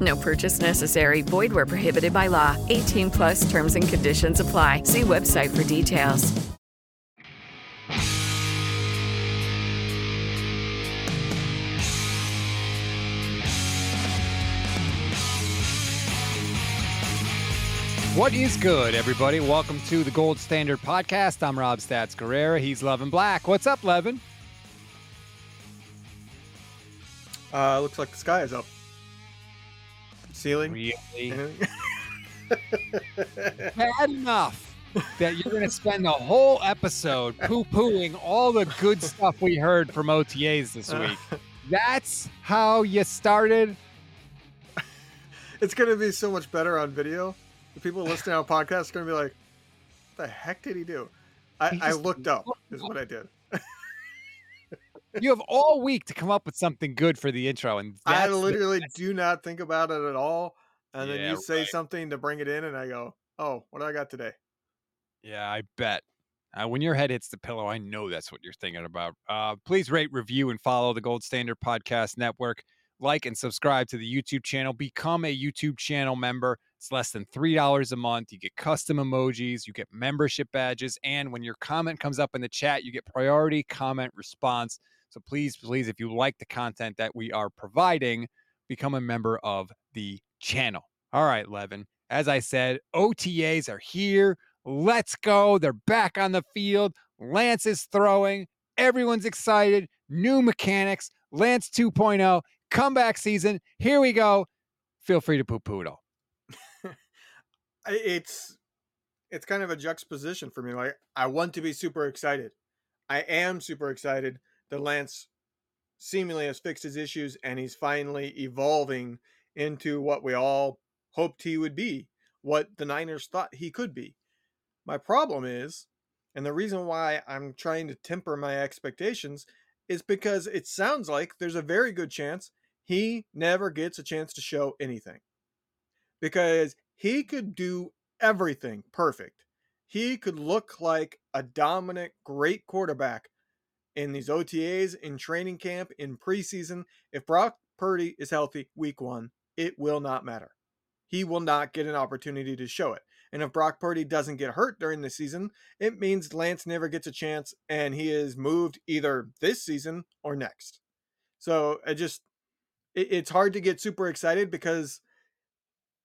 No purchase necessary. Void where prohibited by law. 18 plus terms and conditions apply. See website for details. What is good, everybody? Welcome to the Gold Standard Podcast. I'm Rob Stats Guerrera. He's Levin Black. What's up, Levin? Uh, looks like the sky is up. Ceiling. Really? Uh-huh. Bad enough that you're going to spend the whole episode poo pooing all the good stuff we heard from OTAs this uh-huh. week. That's how you started. It's going to be so much better on video. The people listening on podcast are going to be like, "What the heck did he do?" I, I looked up. Is what I did. You have all week to come up with something good for the intro, and I literally do not think about it at all. And then you say right. something to bring it in, and I go, "Oh, what do I got today?" Yeah, I bet. Uh, when your head hits the pillow, I know that's what you're thinking about. Uh, please rate, review, and follow the Gold Standard Podcast Network. Like and subscribe to the YouTube channel. Become a YouTube channel member. It's less than $3 a month. You get custom emojis, you get membership badges, and when your comment comes up in the chat, you get priority comment response. So please, please, if you like the content that we are providing, become a member of the channel. All right, Levin. As I said, OTAs are here. Let's go. They're back on the field. Lance is throwing. Everyone's excited. New mechanics. Lance 2.0. Comeback season. Here we go. Feel free to poo poo it all. It's it's kind of a juxtaposition for me. Like I want to be super excited. I am super excited that Lance seemingly has fixed his issues and he's finally evolving into what we all hoped he would be, what the Niners thought he could be. My problem is, and the reason why I'm trying to temper my expectations is because it sounds like there's a very good chance he never gets a chance to show anything. Because he could do everything perfect. He could look like a dominant, great quarterback in these OTAs, in training camp, in preseason. If Brock Purdy is healthy week one, it will not matter. He will not get an opportunity to show it. And if Brock Purdy doesn't get hurt during the season, it means Lance never gets a chance and he is moved either this season or next. So I just, it, it's hard to get super excited because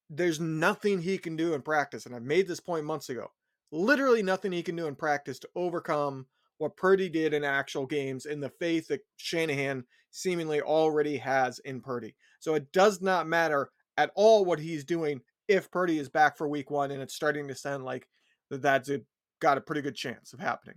there's nothing he can do in practice. And I've made this point months ago. Literally nothing he can do in practice to overcome what Purdy did in actual games and the faith that Shanahan seemingly already has in Purdy. So it does not matter at all what he's doing if Purdy is back for week one, and it's starting to sound like that that's a, got a pretty good chance of happening.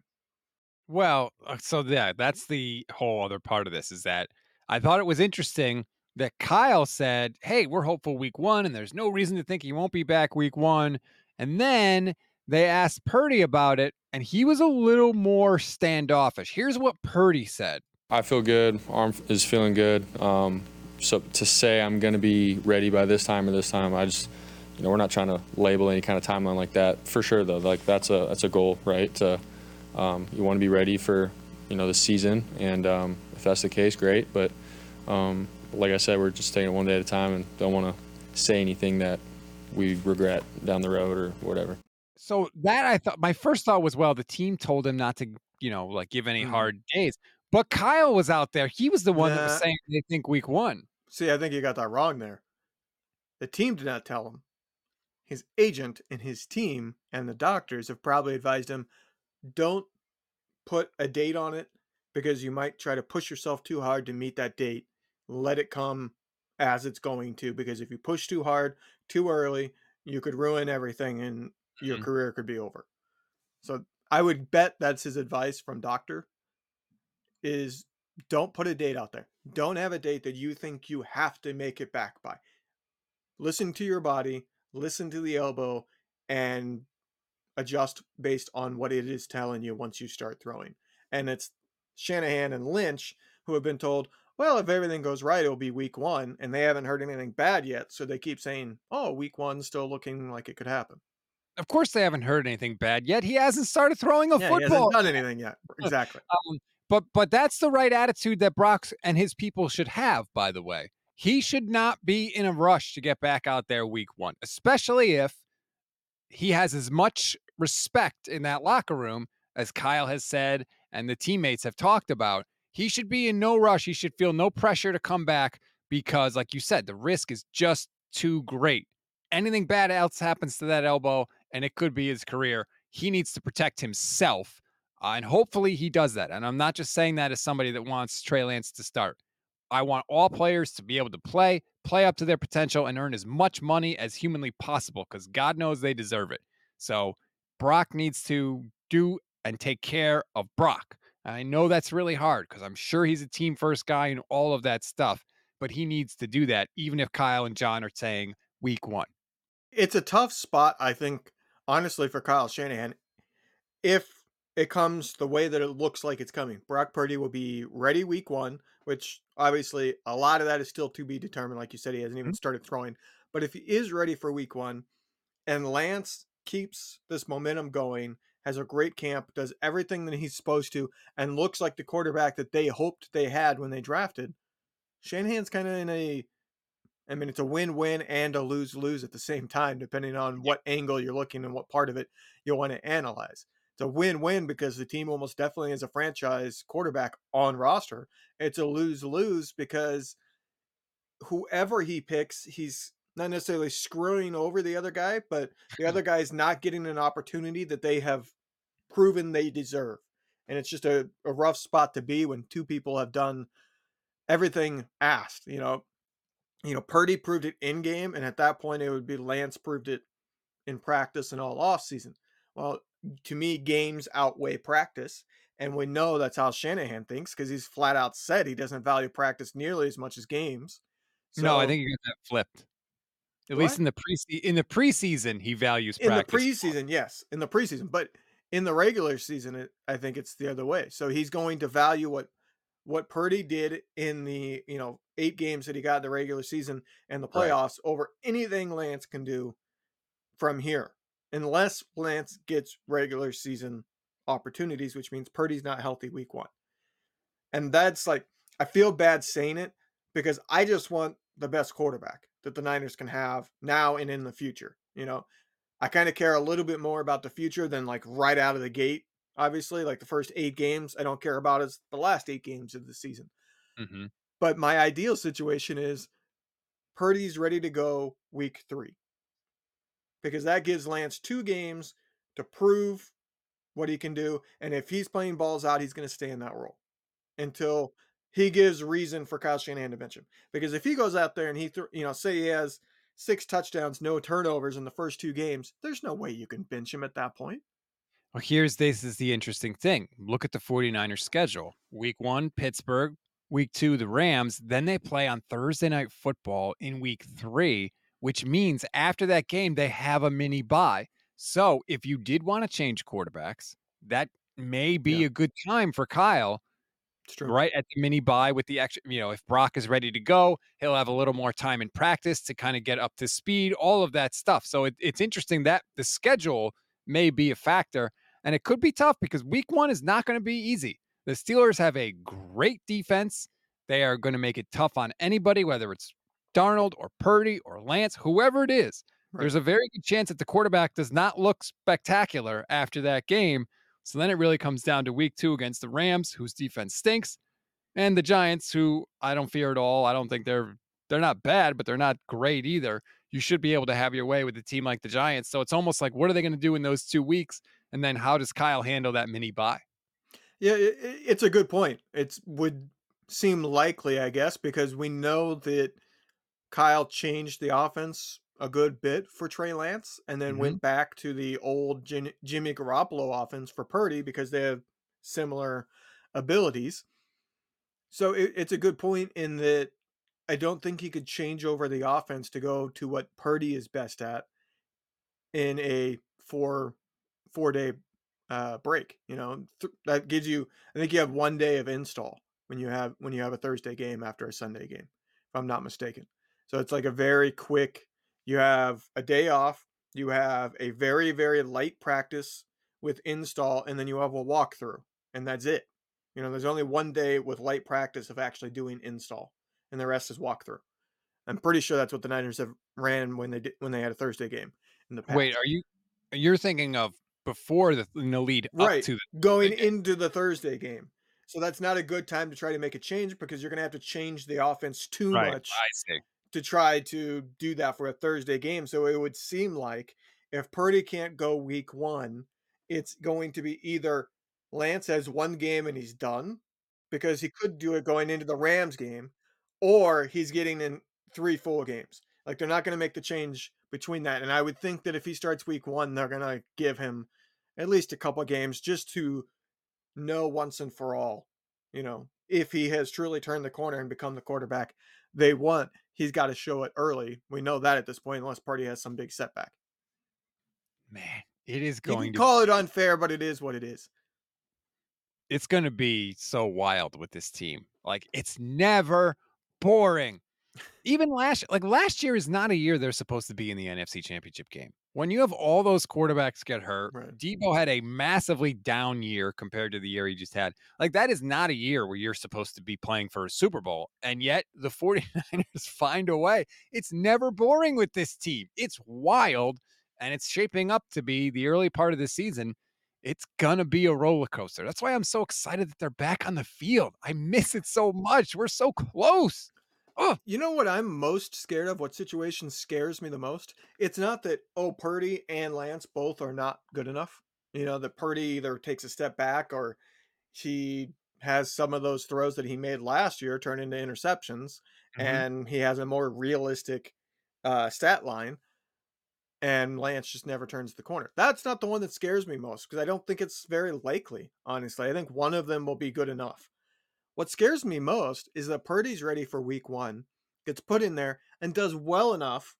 Well, uh, so yeah, that's the whole other part of this is that I thought it was interesting that Kyle said, Hey, we're hopeful week one, and there's no reason to think he won't be back week one. And then they asked Purdy about it, and he was a little more standoffish. Here's what Purdy said I feel good. Arm is feeling good. Um, so to say I'm going to be ready by this time or this time, I just, you know, we're not trying to label any kind of timeline like that. For sure, though, like that's a that's a goal, right? To um, you want to be ready for you know the season, and um, if that's the case, great. But um, like I said, we're just taking it one day at a time, and don't want to say anything that we regret down the road or whatever. So that I thought my first thought was, well, the team told him not to, you know, like give any Mhm. hard days. But Kyle was out there. He was the one that was saying they think week one. See, I think you got that wrong there. The team did not tell him. His agent and his team and the doctors have probably advised him don't put a date on it because you might try to push yourself too hard to meet that date. Let it come as it's going to because if you push too hard, too early, you could ruin everything and your Mhm. career could be over. So I would bet that's his advice from doctor is don't put a date out there. Don't have a date that you think you have to make it back by. Listen to your body, listen to the elbow, and adjust based on what it is telling you once you start throwing. And it's Shanahan and Lynch who have been told, well, if everything goes right, it'll be week one. And they haven't heard anything bad yet. So they keep saying, oh, week one's still looking like it could happen. Of course, they haven't heard anything bad yet. He hasn't started throwing a Yeah, he football. hasn't done anything yet. Exactly. Um, but but that's the right attitude that Brock and his people should have. By the way, he should not be in a rush to get back out there week one, especially if he has as much respect in that locker room as Kyle has said and the teammates have talked about. He should be in no rush. He should feel no pressure to come back because, like you said, the risk is just too great. Anything bad else happens to that elbow, and it could be his career. He needs to protect himself. Uh, and hopefully he does that. And I'm not just saying that as somebody that wants Trey Lance to start. I want all players to be able to play, play up to their potential, and earn as much money as humanly possible because God knows they deserve it. So Brock needs to do and take care of Brock. I know that's really hard because I'm sure he's a team first guy and all of that stuff, but he needs to do that, even if Kyle and John are saying week one. It's a tough spot, I think, honestly, for Kyle Shanahan. If it comes the way that it looks like it's coming, Brock Purdy will be ready week one, which obviously a lot of that is still to be determined. Like you said, he hasn't even mm-hmm. started throwing. But if he is ready for week one and Lance keeps this momentum going, has a great camp, does everything that he's supposed to, and looks like the quarterback that they hoped they had when they drafted, Shanahan's kind of in a I mean, it's a win-win and a lose-lose at the same time, depending on what angle you're looking and what part of it you want to analyze. It's a win-win because the team almost definitely is a franchise quarterback on roster. It's a lose-lose because whoever he picks, he's not necessarily screwing over the other guy, but the other guy's not getting an opportunity that they have proven they deserve. And it's just a, a rough spot to be when two people have done everything asked. You know, you know, Purdy proved it in game, and at that point, it would be Lance proved it in practice and all off season. Well, to me, games outweigh practice, and we know that's how Shanahan thinks because he's flat out said he doesn't value practice nearly as much as games. no, I think you got that flipped. At Do least in the pre in the preseason, he values in the practice. preseason, yes, in the preseason, but in the regular season, it, I think it's the other way. So he's going to value what what Purdy did in the you know eight games that he got in the regular season and the Right. playoffs over anything Lance can do from here, unless Lance gets regular season opportunities, which means Purdy's not healthy week one, and that's like I feel bad saying it because I just want the best quarterback that the Niners can have now and in the future. You know, I kind of care a little bit more about the future than like right out of the gate. Obviously, like the first eight games, I don't care about as the last eight games of the season. hmm But my ideal situation is Purdy's ready to go week three because that gives Lance two games to prove what he can do. And if he's playing balls out, he's going to stay in that role until he gives reason for Kyle Shanahan to bench him. Because if he goes out there and he, th- you know, say he has six touchdowns, no turnovers in the first two games, there's no way you can bench him at that point. Well, here's this is the interesting thing. Look at the 49ers schedule. Week one, Pittsburgh. Week two, the Rams. Then they play on Thursday night football in week three, which means after that game, they have a mini bye. So if you did want to change quarterbacks, that may be Yeah. a good time for Kyle right at the mini bye with the extra, you know, if Brock is ready to go, he'll have a little more time in practice to kind of get up to speed, all of that stuff. So it, it's interesting that the schedule may be a factor and it could be tough because week one is not going to be easy. The Steelers have a great defense. They are going to make it tough on anybody, whether it's Darnold or Purdy or Lance, whoever it is. Right. There's a very good chance that the quarterback does not look spectacular after that game. So then it really comes down to week two against the Rams, whose defense stinks, and the Giants, who I don't fear at all. I don't think they're they're not bad, but they're not great either. You should be able to have your way with a team like the Giants. So it's almost like what are they going to do in those two weeks? And then how does Kyle handle that mini bye? Yeah, it's a good point. It would seem likely, I guess, because we know that Kyle changed the offense a good bit for Trey Lance and then Mhm. went back to the old Jin- Jimmy Garoppolo offense for Purdy because they have similar abilities. So it, it's a good point in that I don't think he could change over the offense to go to what Purdy is best at in a four four day uh, break. You know th- that gives you. I think you have one day of install when you have when you have a Thursday game after a Sunday game, if I'm not mistaken. So it's like a very quick. You have a day off. You have a very very light practice with install, and then you have a walkthrough, and that's it. You know, there's only one day with light practice of actually doing install, and the rest is walkthrough. I'm pretty sure that's what the Niners have ran when they did when they had a Thursday game in the past. Wait, are you you're thinking of before the the lead up right to the going game. into the Thursday game. So that's not a good time to try to make a change because you're going to have to change the offense too right? much to try to do that for a Thursday game. So it would seem like if Purdy can't go week one, it's going to be either Lance has one game and he's done because he could do it going into the Rams game, or he's getting in three full games. Like they're not going to make the change between that. And I would think that if he starts week one, they're going to give him at least a couple games just to know once and for all, you know, if he has truly turned the corner and become the quarterback they want, he's got to show it early. We know that at this point, unless Purdy has some big setback. Man, it is You going can to call it unfair, but it is what it is. it's going to be so wild with this team. Like it's never boring. Even last like last year is not a year they're supposed to be in the NFC Championship game. When you have all those quarterbacks get hurt, Right. Deebo had a massively down year compared to the year he just had. Like that is not a year where you're supposed to be playing for a Super Bowl. And yet the 49ers find a way. It's never boring with this team. It's wild and it's shaping up to be the early part of the season it's gonna be a roller coaster. That's why I'm so excited that they're back on the field. I miss it so much. We're so close. Oh, You know what I'm most scared of? What situation scares me the most? It's not that, oh, Purdy and Lance both are not good enough. You know, that Purdy either takes a step back or he has some of those throws that he made last year turn into interceptions Mhm. and he has a more realistic uh, stat line. And Lance just never turns the corner. That's not the one that scares me most because I don't think it's very likely, honestly. I think one of them will be good enough. What scares me most is that Purdy's ready for week one, gets put in there, and does well enough,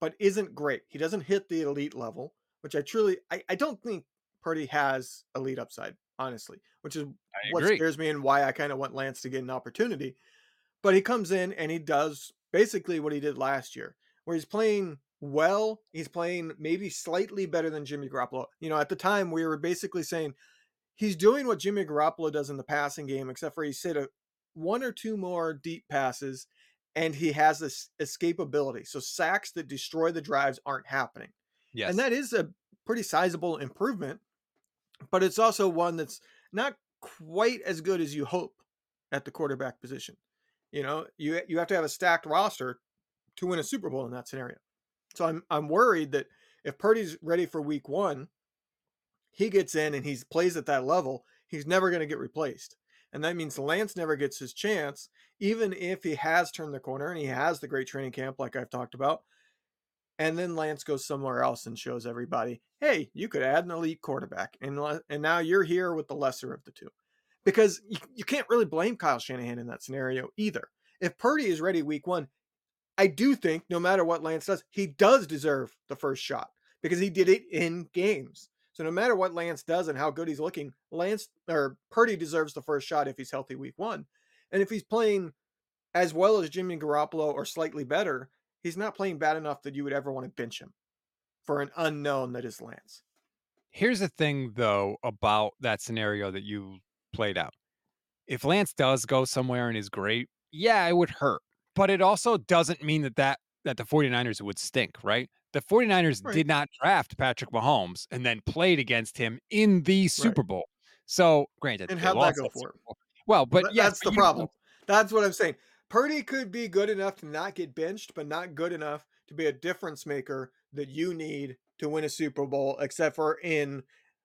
but isn't great. He doesn't hit the elite level, which I truly I, I don't think Purdy has elite upside, honestly, which is what scares me and why I kind of want Lance to get an opportunity. But he comes in and he does basically what he did last year, where he's playing well. He's playing maybe slightly better than Jimmy Garoppolo. You know, at the time we were basically saying he's doing what Jimmy Garoppolo does in the passing game, except for he's hit a one or two more deep passes, and he has this escapability. So sacks that destroy the drives aren't happening. yes. And that is a pretty sizable improvement, but it's also one that's not quite as good as you hope at the quarterback position. You know, you you have to have a stacked roster to win a Super Bowl in that scenario. So I'm I'm worried that if Purdy's ready for week 1, he gets in and he plays at that level, he's never going to get replaced. And that means Lance never gets his chance even if he has turned the corner and he has the great training camp like I've talked about and then Lance goes somewhere else and shows everybody, hey, you could add an elite quarterback, and and now you're here with the lesser of the two, because you, you can't really blame Kyle Shanahan in that scenario either. If Purdy is ready week one, I do think no matter what Lance does, he does deserve the first shot because he did it in games. So no matter what Lance does and how good he's looking, Lance or Purdy deserves the first shot if he's healthy week one. And if he's playing as well as Jimmy Garoppolo or slightly better, he's not playing bad enough that you would ever want to bench him for an unknown that is Lance. Here's the thing, though, about that scenario that you played out. If Lance does go somewhere and is great, yeah, it would hurt. But it also doesn't mean that that, that the 49ers would stink, right? The 49ers Right. did not draft Patrick Mahomes and then played against him in the Super Bowl. So, granted, And how'd that go that for him? Well, but Th- yes, that's but the problem. That's what I'm saying. Purdy could be good enough to not get benched, but not good enough to be a difference maker that you need to win a Super Bowl, except for in,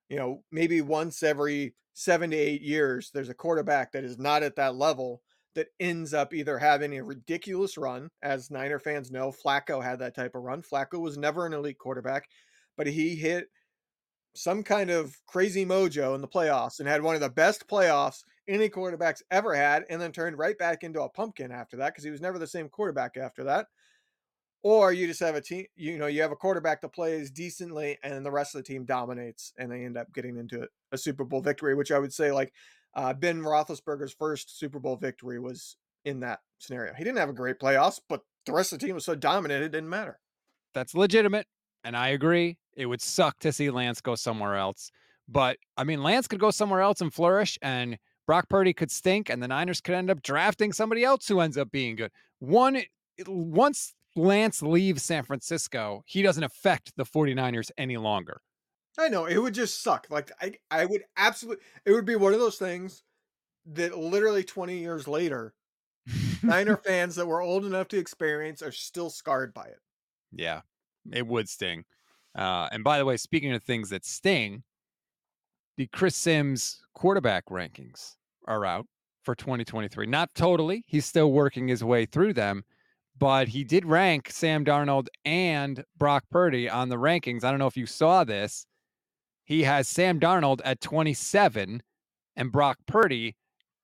you know, maybe once every seven to eight years, there's a quarterback that is not at that level that ends up either having a ridiculous run, as Niner fans know. Flacco had that type of run. Flacco was never an elite quarterback, but he hit some kind of crazy mojo in the playoffs and had one of the best playoffs any quarterback's ever had, and then turned right back into a pumpkin after that because he was never the same quarterback after that. Or you just have a team, you know, you have a quarterback that plays decently and the rest of the team dominates and they end up getting into a Super Bowl victory, which I would say, like, uh, Ben Roethlisberger's first Super Bowl victory was in that scenario. He didn't have a great playoffs, but the rest of the team was so dominant, it didn't matter. that's legitimate. And I agree. It would suck to see Lance go somewhere else. But I mean, Lance could go somewhere else and flourish, and Brock Purdy could stink, and the Niners could end up drafting somebody else who ends up being good. One, once Lance leaves San Francisco, he doesn't affect the 49ers any longer. I know it would just suck. Like I, I would absolutely. It would be one of those things that literally 20 years later, Niner fans that were old enough to experience are still scarred by it. Yeah, it would sting. Uh, and by the way, speaking of things that sting, the Chris Simms quarterback rankings are out for 2023. Not totally. He's still working his way through them, but he did rank Sam Darnold and Brock Purdy on the rankings. I don't know if you saw this. He has Sam Darnold at 27 and Brock Purdy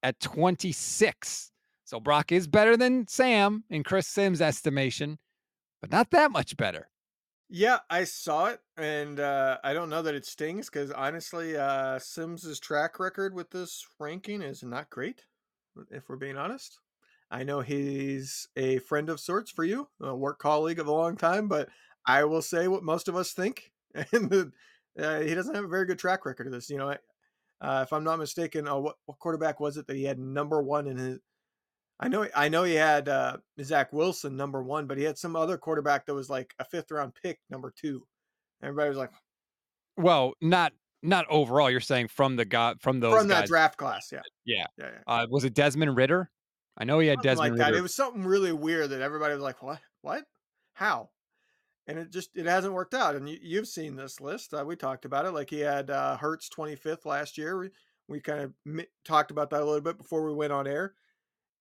at 26. So Brock is better than Sam in Chris Simms' estimation, but not that much better. Yeah, I saw it, and uh, I don't know that it stings because honestly, uh, Simms's track record with this ranking is not great. If we're being honest, I know he's a friend of sorts for you, a work colleague of a long time, but I will say what most of us think, and uh, he doesn't have a very good track record of this. You know, uh, if I'm not mistaken, uh, what, what quarterback was it that he had number one in his? I know, I know he had uh, Zach Wilson number one, but he had some other quarterback that was like a fifth round pick number two. Everybody was like, Well, not not overall. You're saying from the guy from those from that draft class, yeah, Yeah. yeah, yeah. Uh, was it Desmond Ridder? I know he had Something Desmond like that. Ridder. It was something really weird that everybody was like, "What? What? How?" And it just it hasn't worked out. And you, you've seen this list. Uh, we talked about it. Like he had uh, Hurts 25th last year. We, we kind of mi- talked about that a little bit before we went on air.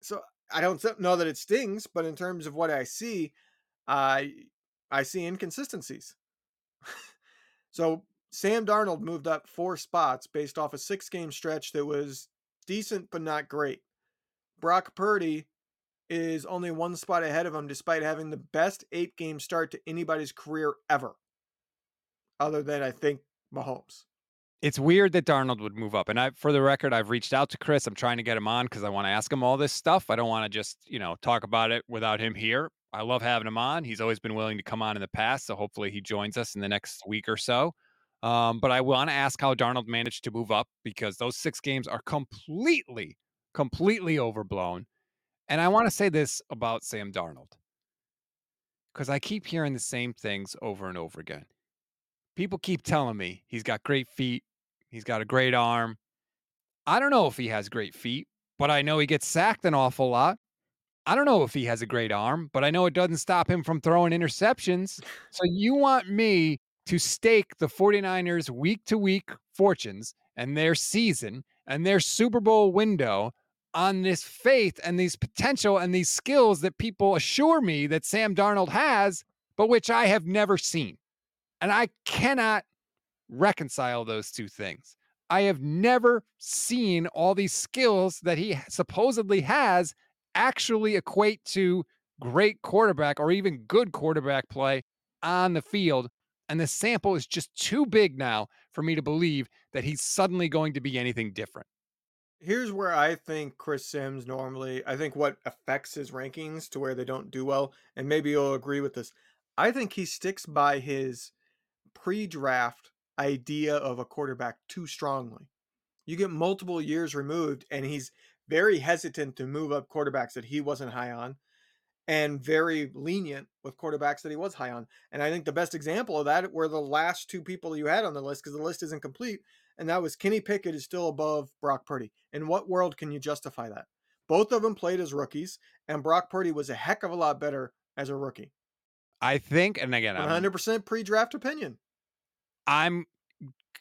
So I don't know that it stings, but in terms of what I see, I I see inconsistencies. so Sam Darnold moved up four spots based off a six game stretch that was decent but not great. Brock Purdy is only one spot ahead of him despite having the best eight game start to anybody's career ever. Other than I think Mahomes. it's weird that Darnold would move up. And I, for the record, I've reached out to Chris. I'm trying to get him on because I want to ask him all this stuff. I don't want to just, you know, talk about it without him here. I love having him on. He's always been willing to come on in the past. So hopefully he joins us in the next week or so. Um, but I want to ask how Darnold managed to move up because those six games are completely, completely overblown. And I want to say this about Sam Darnold because I keep hearing the same things over and over again. People keep telling me he's got great feet, he's got a great arm. I don't know if he has great feet, but I know he gets sacked an awful lot. I don't know if he has a great arm, but I know it doesn't stop him from throwing interceptions. So you want me to stake the 49ers week to week fortunes and their season and their Super Bowl window on this faith and these potential and these skills that people assure me that Sam Darnold has, but which I have never seen. And I cannot reconcile those two things. I have never seen all these skills that he supposedly has actually equate to great quarterback or even good quarterback play on the field. And the sample is just too big now for me to believe that he's suddenly going to be anything different. Here's where I think Chris Simms normally, I think what affects his rankings to where they don't do well, and maybe you'll agree with this. I think he sticks by his pre draft idea of a quarterback too strongly. You get multiple years removed, and he's very hesitant to move up quarterbacks that he wasn't high on and very lenient with quarterbacks that he was high on. And I think the best example of that were the last two people you had on the list because the list isn't complete. And that was Kenny Pickett is still above Brock Purdy. In what world can you justify that? Both of them played as rookies, and Brock Purdy was a heck of a lot better as a rookie. I think, and again, 100% pre draft opinion. I'm,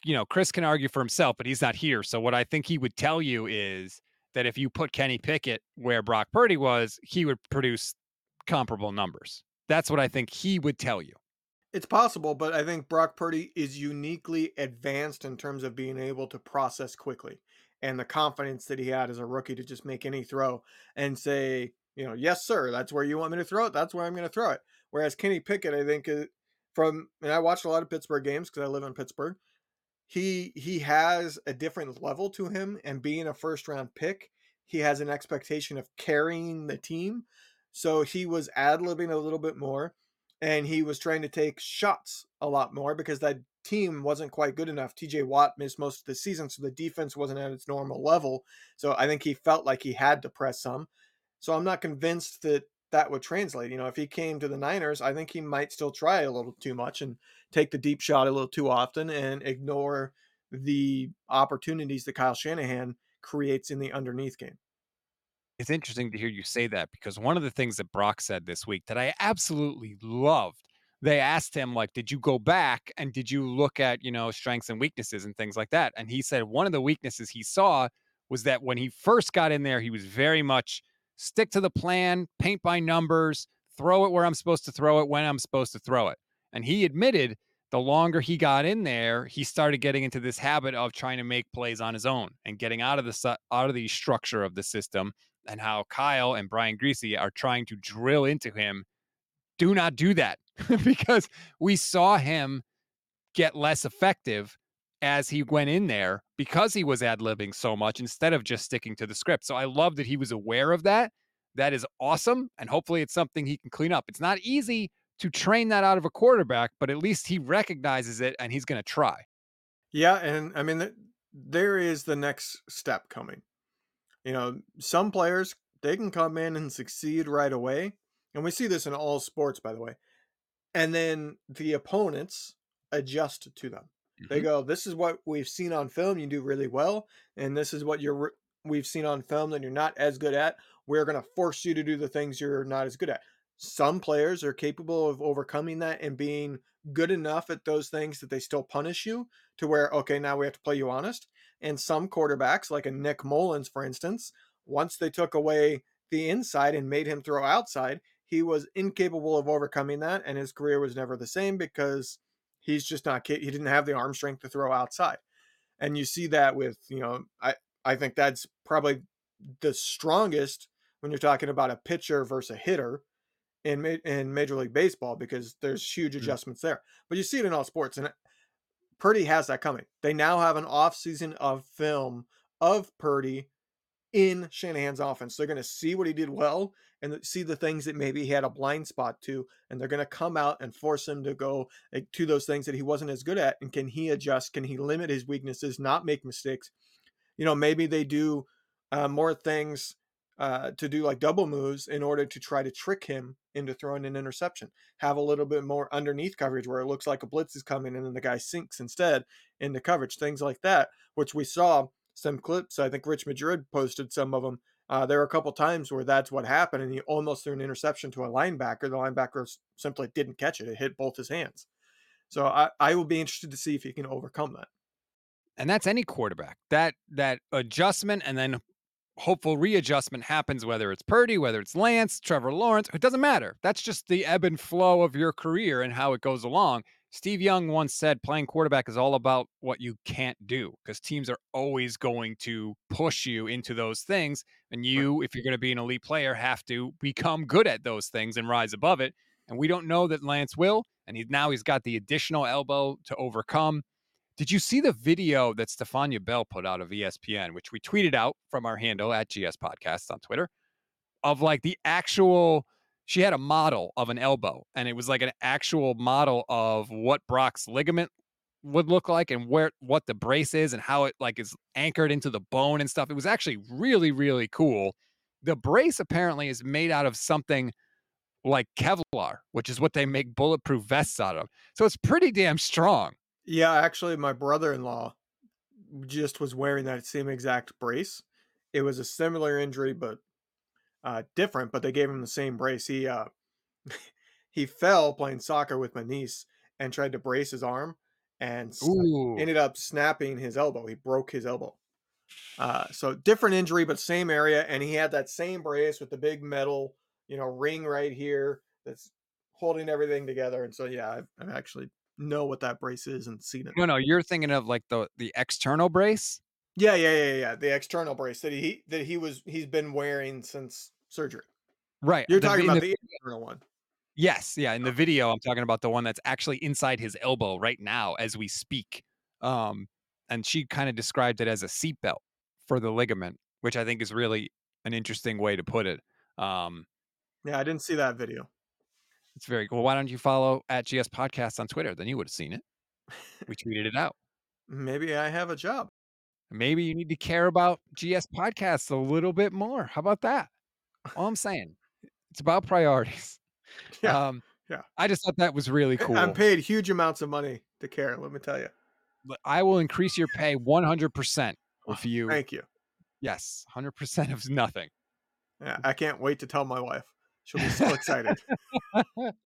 you know, Chris can argue for himself, but he's not here. So what I think he would tell you is that if you put Kenny Pickett where Brock Purdy was, he would produce comparable numbers. That's what I think he would tell you. It's possible, but I think Brock Purdy is uniquely advanced in terms of being able to process quickly and the confidence that he had as a rookie to just make any throw and say, you know, yes, sir, that's where you want me to throw it. That's where I'm going to throw it. Whereas Kenny Pickett, I think, uh, from and I watched a lot of Pittsburgh games because I live in Pittsburgh. He he has a different level to him, and being a first round pick, he has an expectation of carrying the team. So he was ad libbing a little bit more, and he was trying to take shots a lot more because that team wasn't quite good enough. TJ Watt missed most of the season, so the defense wasn't at its normal level. So I think he felt like he had to press some. So I'm not convinced that that would translate. You know, if he came to the Niners, I think he might still try a little too much and take the deep shot a little too often and ignore the opportunities that Kyle Shanahan creates in the underneath game. It's interesting to hear you say that because one of the things that Brock said this week that I absolutely loved, they asked him, like, did you go back and did you look at, you know, strengths and weaknesses and things like that? And he said one of the weaknesses he saw was that when he first got in there, he was very much stick to the plan, paint by numbers, throw it where I'm supposed to throw it when I'm supposed to throw it. And he admitted the longer he got in there, he started getting into this habit of trying to make plays on his own and getting out of the out of the structure of the system and how Kyle and Brian Griese are trying to drill into him do not do that because we saw him get less effective as he went in there because he was ad libbing so much instead of just sticking to the script. So I love that he was aware of that. That is awesome. And hopefully it's something he can clean up. It's not easy to train that out of a quarterback, but at least he recognizes it and he's going to try. Yeah. And I mean, there is the next step coming. You know, some players, they can come in and succeed right away. And we see this in all sports, by the way. And then the opponents adjust to them. They mm-hmm. go, "This is what we've seen on film. You do really well, and this is what you're we've seen on film that you're not as good at. We're going to force you to do the things you're not as good at." Some players are capable of overcoming that and being good enough at those things that they still punish you to where okay, now we have to play you honest. And some quarterbacks, like a Nick Mullens, for instance, once they took away the inside and made him throw outside, he was incapable of overcoming that, and his career was never the same because He's just not he didn't have the arm strength to throw outside. And you see that with, you know, I I think that's probably the strongest when you're talking about a pitcher versus a hitter in in Major League Baseball because there's huge mm-hmm. adjustments mm-hmm. there. But you see it in all sports and Purdy has that coming. They now have an off season of film of Purdy in Shanahan's offense. They're going to see what he did well and see the things that maybe he had a blind spot to, and they're going to come out and force him to go to those things that he wasn't as good at. And can he adjust? Can he limit his weaknesses, not make mistakes? You know, maybe they do uh, more things uh, to do like double moves in order to try to trick him into throwing an interception. Have a little bit more underneath coverage where it looks like a blitz is coming and then the guy sinks instead into coverage. Things like that, which we saw some clips. I think Rich Madrid posted some of them. Uh, there were a couple times where that's what happened, and he almost threw an interception to a linebacker. The linebacker simply didn't catch it; it hit both his hands. So I, I will be interested to see if he can overcome that. And that's any quarterback. That that adjustment, and then hopeful readjustment happens, whether it's Purdy, whether it's Lance, Trevor Lawrence, it doesn't matter. That's just the ebb and flow of your career and how it goes along. Steve Young once said playing quarterback is all about what you can't do because teams are always going to push you into those things. And you, if you're going to be an elite player, have to become good at those things and rise above it. And we don't know that Lance will. And he's now he's got the additional elbow to overcome. Did you see the video that Stephania Bell put out of ESPN, which we tweeted out from our handle at GS Podcasts on Twitter, of like the actual she had a model of an elbow and it was like an actual model of what Brock's ligament would look like and where what the brace is and how it like is anchored into the bone and stuff. It was actually really really cool. The brace apparently is made out of something like Kevlar, which is what they make bulletproof vests out of. So it's pretty damn strong. Yeah, actually, my brother-in-law just was wearing that same exact brace. It was a similar injury, but uh, different. But they gave him the same brace. He uh, he fell playing soccer with my niece and tried to brace his arm, and Ooh. ended up snapping his elbow. He broke his elbow. Uh, so different injury, but same area, and he had that same brace with the big metal, you know, ring right here that's holding everything together. And so, yeah, I've, I've actually know what that brace is and seen it. No, no, you're thinking of like the the external brace. Yeah, yeah, yeah, yeah. The external brace that he that he was he's been wearing since surgery. Right. You're the talking about the- the internal one. Yes, yeah. In the video, I'm talking about the one that's actually inside his elbow right now as we speak. Um, and she kind of described it as a seatbelt for the ligament, which I think is really an interesting way to put it. Um, Yeah, I didn't see that video. It's very cool. Why don't you follow at GS Podcast on Twitter? Then you would have seen it. We tweeted it out. Maybe I have a job. Maybe you need to care about GS Podcasts a little bit more. How about that? All I'm saying, it's about priorities. Yeah, Um, yeah. I just thought that was really cool. I'm paid huge amounts of money to care. Let me tell you. But I will increase your pay 100% if you. Thank you. Yes, 100% of nothing. Yeah, I can't wait to tell my wife. She'll be so excited.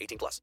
18 plus.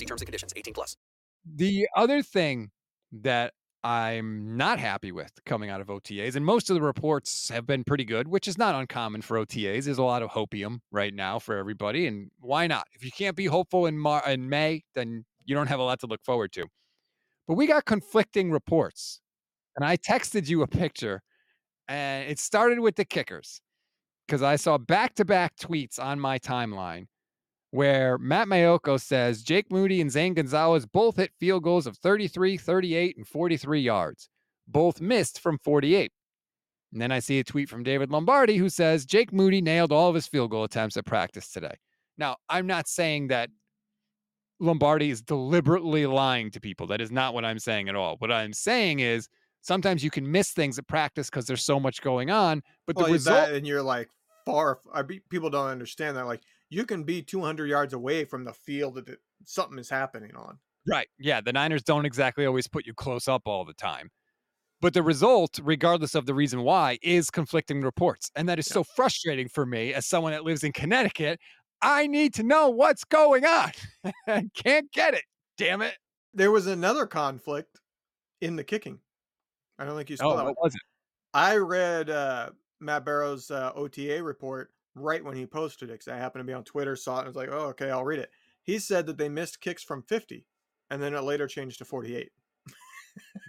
Terms and conditions. 18 plus. The other thing that I'm not happy with coming out of OTAs, and most of the reports have been pretty good, which is not uncommon for OTAs. There's a lot of hopium right now for everybody, and why not? If you can't be hopeful in Mar- in May, then you don't have a lot to look forward to. But we got conflicting reports, and I texted you a picture, and it started with the kickers because I saw back-to-back tweets on my timeline where Matt Maiocco says Jake Moody and Zane Gonzalez both hit field goals of 33, 38, and 43 yards. Both missed from 48. And then I see a tweet from David Lombardi who says Jake Moody nailed all of his field goal attempts at practice today. Now, I'm not saying that Lombardi is deliberately lying to people. That is not what I'm saying at all. What I'm saying is sometimes you can miss things at practice because there's so much going on, but the result and you're like far. I be, people don't understand that. Like you can be 200 yards away from the field that something is happening on. Right. Yeah. The Niners don't exactly always put you close up all the time. But the result, regardless of the reason why, is conflicting reports. And that is so frustrating for me as someone that lives in Connecticut. I need to know what's going on. I can't get it. Damn it. There was another conflict in the kicking. I don't think you saw Oh, that. what was it? I read uh, Matt Barrows' uh, OTA report right when he posted it because I happened to be on Twitter, saw it, and was like, "Oh, okay, I'll read it." He said that they missed kicks from 50, and then it later changed to 48.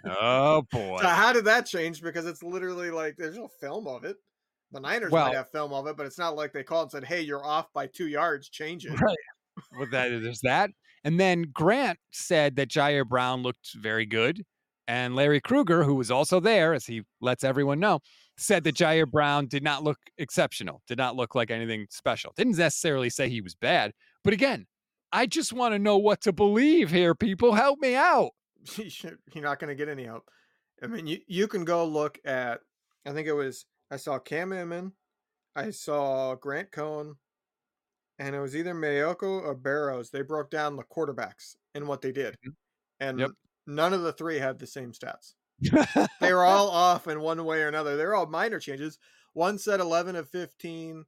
Oh, boy. So how did that change? Because it's literally like there's no film of it. The Niners Well- might have film of it, but it's not like they called and said, "Hey, you're off by two yards. Change it." Right. Well, that there's that. And then Grant said that Jair Brown looked very good. And Larry Kruger, who was also there, as he lets everyone know, said that Ji'Ayir Brown did not look exceptional, did not look like anything special. Didn't necessarily say he was bad. But again, I just want to know what to believe here, people. Help me out. You're not going to get any help. I mean, you, you can go look at. I think it was I saw Cam Inman, I saw Grant Cohn, and it was either Maiocco or Barrows. They broke down the quarterbacks and what they did, mm-hmm. and Yep. none of the three had the same stats. They were all off in one way or another. They're all minor changes. One said 11 of 15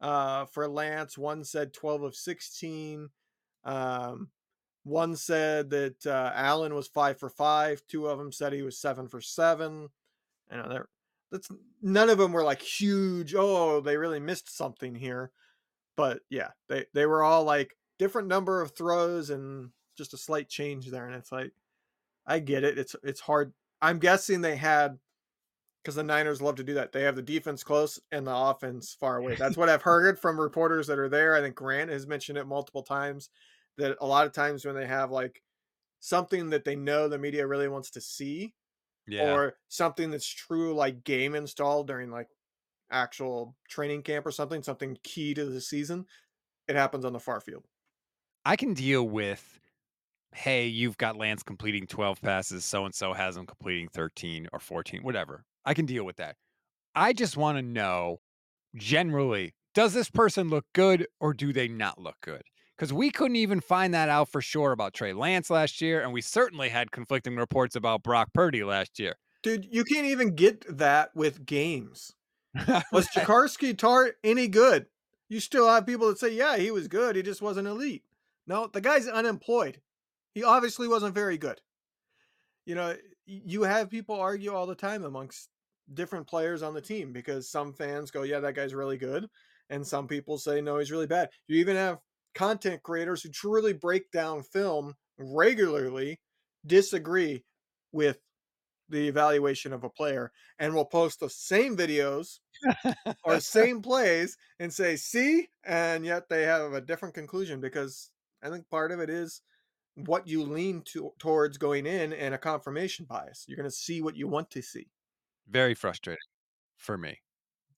uh, for Lance. One said 12 of 16. Um, one said that uh, Allen was five for five. Two of them said he was seven for seven. You know, that's none of them were like huge. Oh, they really missed something here. But yeah, they they were all like different number of throws and just a slight change there. And it's like, I get it. It's it's hard. I'm guessing they had because the Niners love to do that. They have the defense close and the offense far away. That's what I've heard from reporters that are there. I think Grant has mentioned it multiple times that a lot of times when they have like something that they know the media really wants to see Yeah. or something that's true like game installed during like actual training camp or something, something key to the season, it happens on the far field. I can deal with, hey, you've got Lance completing 12 passes, so and so has him completing 13 or 14, whatever. I can deal with that. I just want to know generally, does this person look good or do they not look good? Because we couldn't even find that out for sure about Trey Lance last year, and we certainly had conflicting reports about Brock Purdy last year. Dude, you can't even get that with games. Was Jakarski Tart any good? You still have people that say, yeah, he was good. He just wasn't elite. No, the guy's unemployed. He obviously wasn't very good. You know, you have people argue all the time amongst different players on the team because some fans go, yeah, that guy's really good. And some people say, no, he's really bad. You even have content creators who truly break down film regularly disagree with the evaluation of a player and will post the same videos or same plays and say, see, and yet they have a different conclusion because I think part of it is what you lean to, towards going in and a confirmation bias. You're going to see what you want to see. Very frustrating for me.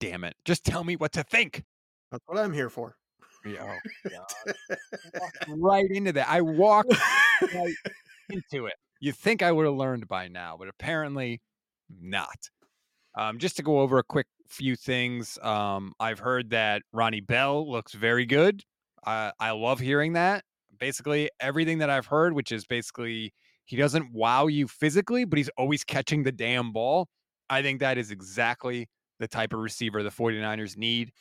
Damn it. Just tell me what to think. That's what I'm here for. Yeah, oh, right into that. I walked right into it. You think I would have learned by now, but apparently not. Um, just to go over a quick few things, um, I've heard that Ronnie Bell looks very good. Uh, I love hearing that. Basically, everything that I've heard, which is basically he doesn't wow you physically, but he's always catching the damn ball. I think that is exactly the type of receiver the 49ers need.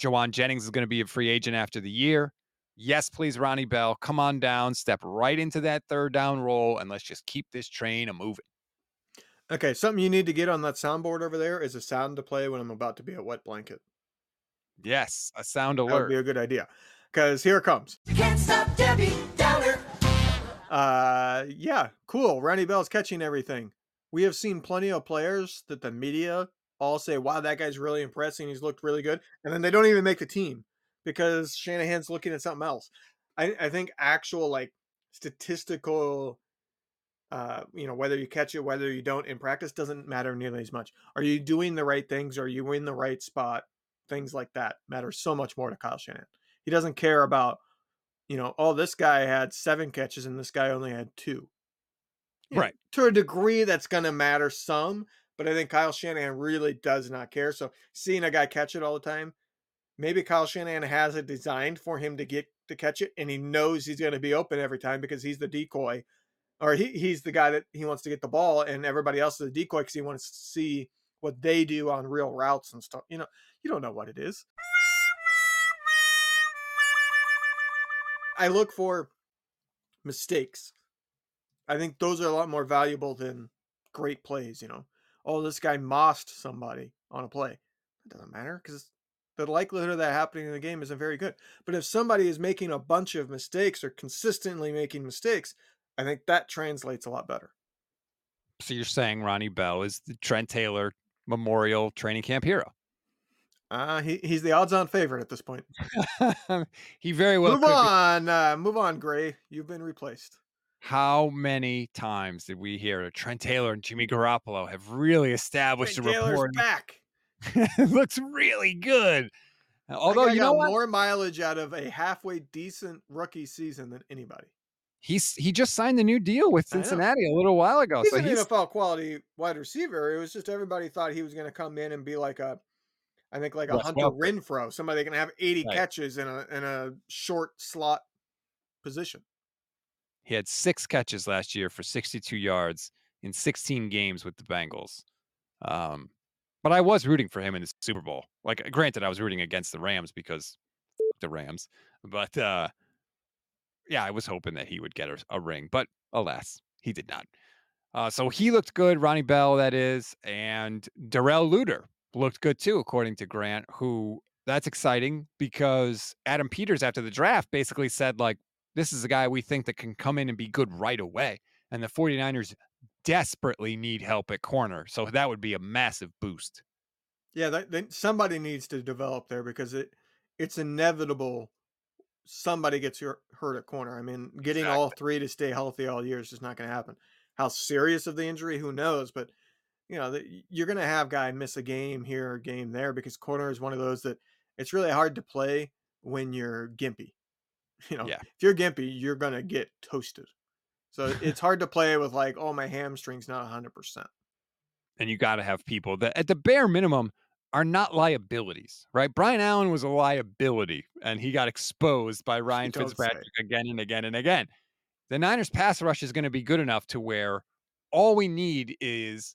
Jauan Jennings is going to be a free agent after the year. Yes, please, Ronnie Bell, come on down, step right into that third down role, and let's just keep this train a moving. Okay, something you need to get on that soundboard over there is a sound to play when I'm about to be a wet blanket. Yes, a sound That would be a good idea. Because here it comes. Can't stop Debbie Downer. Uh, yeah, cool. Ronnie Bell's catching everything. We have seen plenty of players that the media all say, "Wow, that guy's really impressing. He's looked really good," and then they don't even make the team because Shanahan's looking at something else. I, I think actual like statistical, uh, you know, whether you catch it, whether you don't in practice doesn't matter nearly as much. Are you doing the right things? Are you in the right spot? Things like that matter so much more to Kyle Shanahan. He doesn't care about you know, oh, this guy had seven catches and this guy only had two. Yeah, Right. To a degree, that's going to matter some, but I think Kyle Shanahan really does not care. So seeing a guy catch it all the time, maybe Kyle Shanahan has it designed for him to get to catch it, and he knows he's going to be open every time because he's the decoy, or he, he's the guy that he wants to get the ball, and everybody else is the decoy because he wants to see what they do on real routes and stuff. You know, you don't know what it is. I look for mistakes. I think those are a lot more valuable than great plays, you know. Oh, this guy mossed somebody on a play. It doesn't matter because the likelihood of that happening in the game isn't very good. But if somebody is making a bunch of mistakes or consistently making mistakes, I think that translates a lot better. So you're saying Ronnie Bell is the Trent Taylor Memorial Training Camp hero? Uh, he, he's the odds-on favorite at this point. he very well move on. Uh, move on, Gray. You've been replaced. How many times did we hear that Trent Taylor and Jimmy Garoppolo have really established Trent a Taylor's rapport? back. it looks really good. Although That guy you know more mileage out of a halfway decent rookie season than anybody. He's he just signed a new deal with Cincinnati a little while ago. He's so an he's NFL quality wide receiver. It was just everybody thought he was going to come in and be like a, I think like a Wes Hunter Welker. Renfrow, somebody that can have 80 Right. catches in a in a short slot position. he had six catches last year for 62 yards in 16 games with the Bengals. Um, but I was rooting for him in the Super Bowl. Like, granted, I was rooting against the Rams because the Rams, but uh, yeah, I was hoping that he would get a, a ring, but alas, he did not. Uh, so he looked good, Ronnie Bell, that is, and Darrell Luter looked good too, according to Grant, who that's exciting because Adam Peters, after the draft, basically said, like, this is a guy we think that can come in and be good right away. And the 49ers desperately need help at corner. So that would be a massive boost. Yeah, that, that somebody needs to develop there because it it's inevitable somebody gets hurt hurt at corner. I mean, getting all three to stay healthy all year is just not going to happen. How serious of the injury, who knows? But you know, the, you're going to have guy miss a game here, a game there, because corner is one of those that it's really hard to play when you're gimpy. You know, Yeah. if you're gimpy, you're going to get toasted. So it's hard to play with like, oh, my hamstring's not 100. percent And you got to have people that, at the bare minimum, are not liabilities, right? Brian Allen was a liability and he got exposed by Ryan say. Fitzpatrick again and again and again. The Niners pass rush is going to be good enough to where all we need is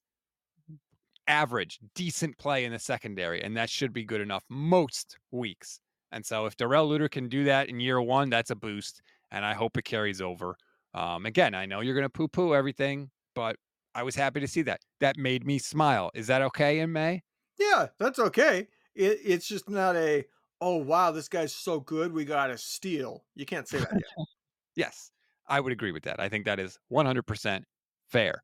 average, decent play in the secondary, and that should be good enough most weeks. And so if Darrell Luter can do that in year one, that's a boost, and I hope it carries over. Um, again, I know you're going to poo-poo everything, but I was happy to see that. That made me smile. Is that okay in May? Yeah, that's okay. It, it's just not a oh wow, this guy's so good, we got to steal. You can't say that yet. Yes, I would agree with that. I think that is 100% fair.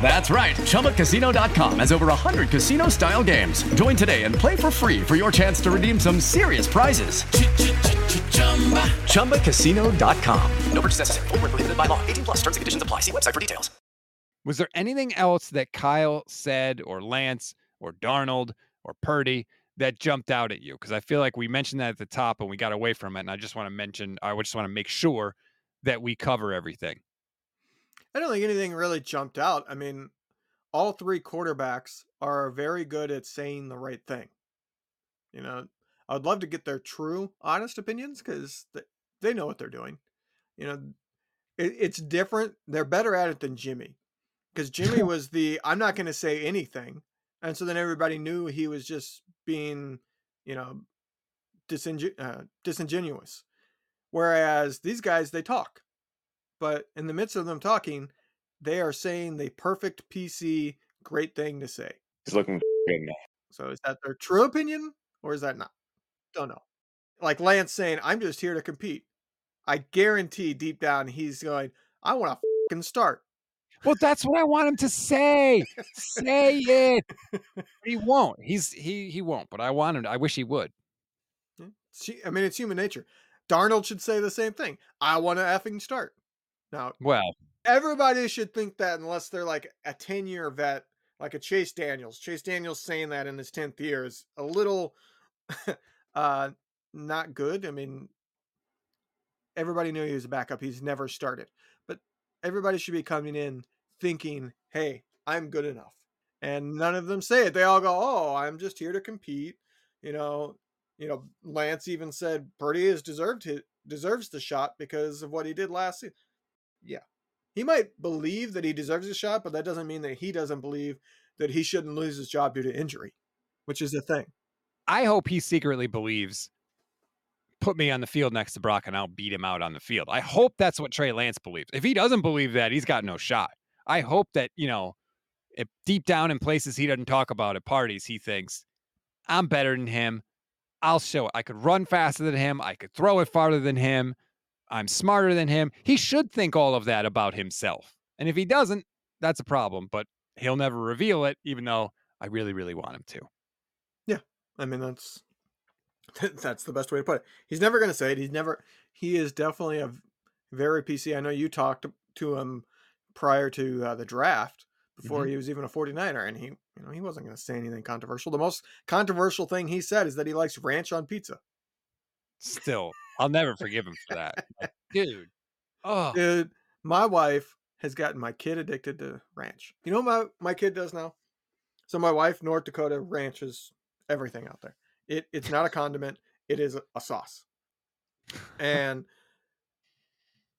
That's right, ChumbaCasino.com has over 100 casino style games. Join today and play for free for your chance to redeem some serious prizes. ChumbaCasino.com. No purchase necessary. Void where prohibited by law. 18 plus terms and conditions apply. See website for details. Was there anything else that Kyle said or Lance or Darnold or Purdy that jumped out at you? Because I feel like we mentioned that at the top and we got away from it. And I just want to mention, I just want to make sure that we cover everything. I don't think anything really jumped out. I mean, all three quarterbacks are very good at saying the right thing. You know, I would love to get their true, honest opinions because they, they know what they're doing. You know, it, it's different. They're better at it than Jimmy because Jimmy was the I'm not going to say anything. And so then everybody knew he was just being, you know, disingen- uh, disingenuous. Whereas these guys, they talk. But in the midst of them talking, they are saying the perfect PC great thing to say. He's looking good now. So is that their true opinion or is that not? Don't know. Like Lance saying, I'm just here to compete. I guarantee deep down he's going, I want to fucking start. Well, that's what I want him to say. say it. He won't. He's he he won't. But I want him. To, I wish he would. See, I mean, it's human nature. Darnold should say the same thing. I want to effing start. Now, Well, everybody should think that unless they're like a 10 year vet, like a Chase Daniels. Chase Daniels saying that in his 10th year is a little uh not good. I mean, everybody knew he was a backup. He's never started. But everybody should be coming in thinking, hey, I'm good enough. and none of them say it. They all go, "Oh, I'm just here to compete." You know, you know. Lance even said Purdy has deserved his, deserves the shot because of what he did last season. Yeah, he might believe that he deserves a shot, but that doesn't mean that he doesn't believe that he shouldn't lose his job due to injury, which is the thing. I hope he secretly believes put me on the field next to Brock and I'll beat him out on the field. I hope that's what Trey Lance believes. If he doesn't believe that, he's got no shot. I hope that, you know, if deep down in places he doesn't talk about at parties, he thinks, I'm better than him. I'll show it. I could run faster than him. I could throw it farther than him. I'm smarter than him. He should think all of that about himself. And if he doesn't, that's a problem, but he'll never reveal it, even though I really, really want him to. Yeah. I mean, that's that's the best way to put it. He's never going to say it. He's never, he is definitely a very PC. I know you talked to him prior to uh, the draft before Mhm. he was even a 49er and he, you know, he wasn't going to say anything controversial. The most controversial thing he said is that he likes ranch on pizza. Still, I'll never forgive him for that. Dude. Oh, Dude, my wife has gotten my kid addicted to ranch. You know what my, my kid does now? So my wife, North Dakota, ranches everything out there. It it's not a condiment, it is a, a sauce. And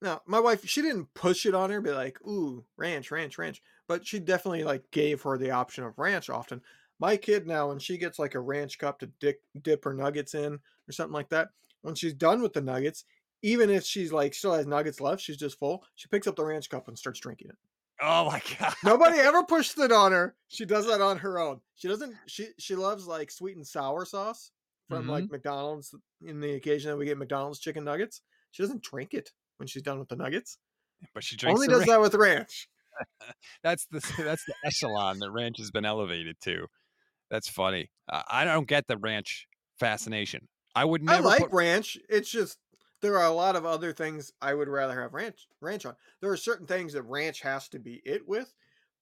now my wife, she didn't push it on her, be like, ooh, ranch, ranch, ranch. But she definitely like gave her the option of ranch often. My kid now, when she gets like a ranch cup to dip, dip her nuggets in or something like that, when she's done with the nuggets, even if she's like still has nuggets left, she's just full. She picks up the ranch cup and starts drinking it. oh my God. Nobody ever pushed it on her. She does that on her own. She doesn't. She she loves like sweet and sour sauce from like McDonald's. In the occasion that we get McDonald's chicken nuggets, she doesn't drink it when she's done with the nuggets. But she drinks Only does ranch. that with ranch. that's the that's the echelon that ranch has been elevated to. That's funny. Uh, I don't get the ranch fascination. I would never I like put ranch. It's just there are a lot of other things I would rather have ranch ranch on. There are certain things that ranch has to be it with,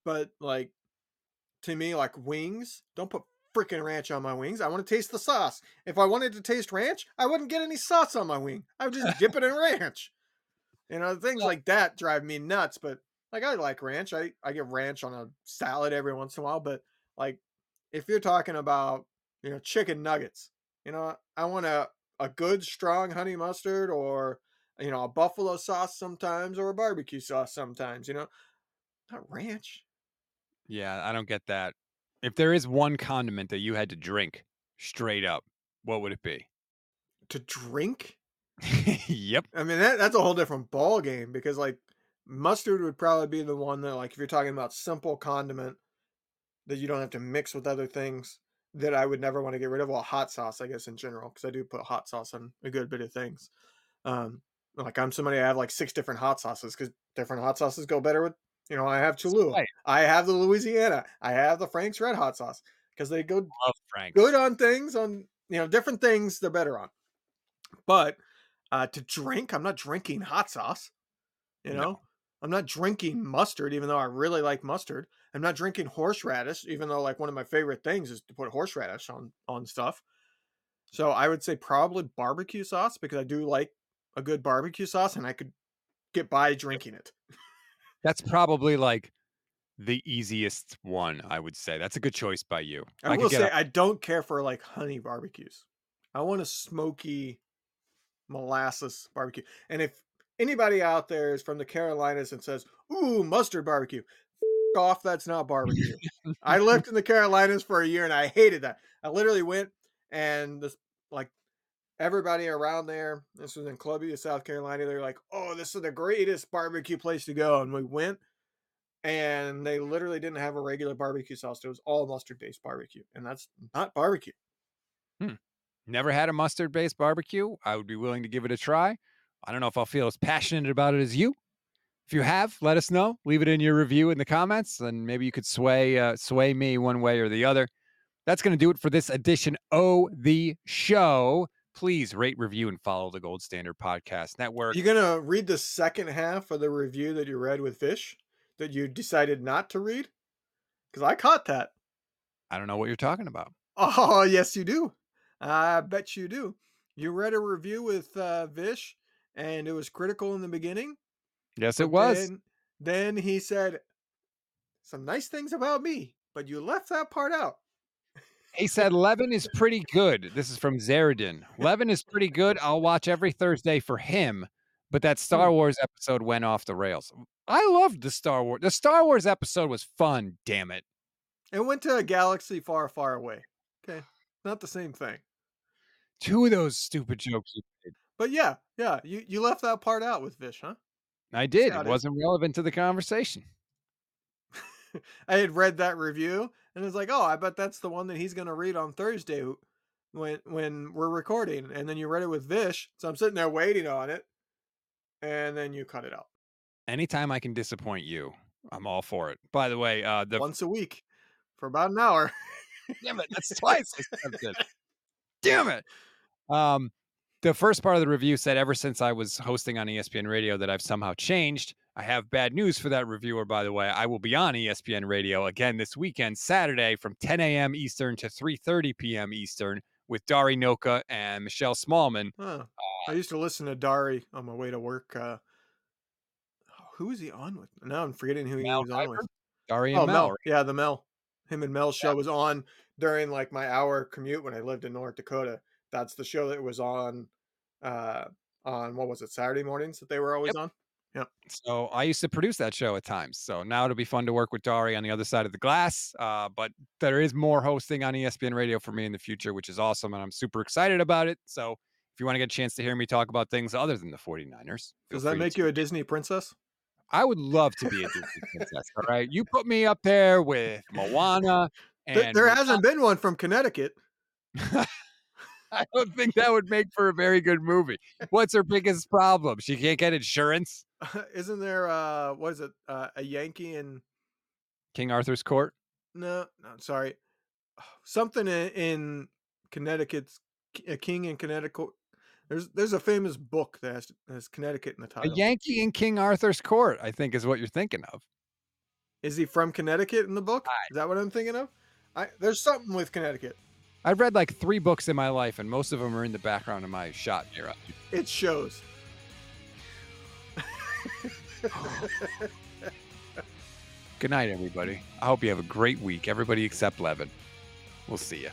but like to me, like wings, don't put freaking ranch on my wings. I want to taste the sauce. If I wanted to taste ranch, I wouldn't get any sauce on my wing. I would just dip it in ranch. You know, things like that drive me nuts. But like I like ranch. I I get ranch on a salad every once in a while. But like if you're talking about you know chicken nuggets, you know I want a a good strong honey mustard or you know a buffalo sauce sometimes or a barbecue sauce sometimes. You know, not ranch. Yeah, I don't get that. If there is one condiment that you had to drink straight up, what would it be? To drink? yep. I mean that that's a whole different ball game because like mustard would probably be the one that like if you're talking about simple condiment that you don't have to mix with other things that I would never want to get rid of. Well, hot sauce, I guess in general, because I do put hot sauce on a good bit of things. Um, like I'm somebody I have like six different hot sauces because different hot sauces go better with. You know, I have Cholula, Right. I have the Louisiana, I have the Frank's Red Hot Sauce because they go good on things on you know different things they're better on but uh to drink i'm not drinking hot sauce you No. I'm not drinking mustard even though i really like mustard i'm not drinking horseradish even though like one of my favorite things is to put horseradish on on stuff so i would say probably barbecue sauce because i do like a good barbecue sauce and i could get by drinking it That's probably like the easiest one, I would say. That's a good choice by you. i, could will say a- i don't care for like honey barbecues i want a smoky molasses barbecue. And if anybody out there is from the Carolinas and says, "Ooh, mustard barbecue," F- off, that's not barbecue. I lived in the Carolinas for a year and I hated that. I literally went and this like everybody around there. This was in Columbia, South Carolina. They're like, "Oh, this is the greatest barbecue place to go," and we went. And they literally didn't have a regular barbecue sauce. It was all mustard based barbecue. And that's not barbecue. Hmm. Never had a mustard based barbecue. I would be willing to give it a try. I don't know if I'll feel as passionate about it as you. If you have, let us know. Leave it in your review in the comments, and maybe you could sway uh, sway me one way or the other. That's going to do it for this edition of the show. Please rate, review, and follow the Gold Standard Podcast Network. You're gonna read the second half of the review that you read with Vish that you decided not to read? Because I caught that. I don't know what you're talking about. Oh, yes, you do. I bet you do. You read a review with uh, Vish, and it was critical in the beginning. Yes, it was. Then, then he said some nice things about me. but you left that part out. He said Levin is pretty good. This is from Zeradin. Levin is pretty good. I'll watch every Thursday for him, but that Star hmm. Wars episode went off the rails. I loved the Star Wars. The Star Wars episode was fun, damn it. It went to a galaxy far, far away. Okay. Not the same thing. Two of those stupid jokes you made. But yeah, yeah, you, you left that part out with Vish, huh? I did. Got It it. wasn't relevant to the conversation. I had read that review and it's like, oh, I bet that's the one that he's gonna read on Thursday when when we're recording. And then you read it with Vish, so I'm sitting there waiting on it, and then you cut it out Anytime I can disappoint you, I'm all for it. By the way, uh the once a week for about an hour. Damn it, that's twice I said it. Damn it. Um, the first part of the review said ever since I was hosting on ESPN Radio that I've somehow changed. I have bad news for that reviewer, by the way. I will be on ESPN Radio again this weekend, Saturday, from 10 a.m. Eastern to 3:30 p.m. Eastern, with Dari Nowkhah and Michelle Smallmon. Huh. I used to listen to Dari on my way to work. Uh, who was he on with? Now I'm forgetting who he Mel was on with. Dari and Oh, Mel. Mel. Yeah, the Mel. Him and Mel's show was on during like my hour commute when I lived in North Dakota. That's the show that was on uh on what was it, Saturday mornings that they were always on? Yep. So I used to produce that show at times. So now it'll be fun to work with Dari on the other side of the glass. Uh, but there is more hosting on ESPN Radio for me in the future, which is awesome. And I'm super excited about it. So if you want to get a chance to hear me talk about things other than the 49ers, Does that make you a Disney princess? I would love to be a Disney princess. All right. You put me up there with Moana There, there hasn't been one from Connecticut. I don't think that would make for a very good movie. What's her biggest problem? She can't get insurance. Isn't there uh what is it? Uh, a Yankee in King Arthur's Court. no, no, sorry. Something in, in Connecticut's a king in Connecticut. There's there's a famous book that has, has Connecticut in the title. A. Yankee in King Arthur's Court, I think, is what you're thinking of. Is he from Connecticut in the book? Is that what I'm thinking of? I there's something with Connecticut. I've read like three books in my life, and most of them are in the background of my shot here. It shows. Good night, everybody. I hope you have a great week. Everybody except Levin. We'll see you.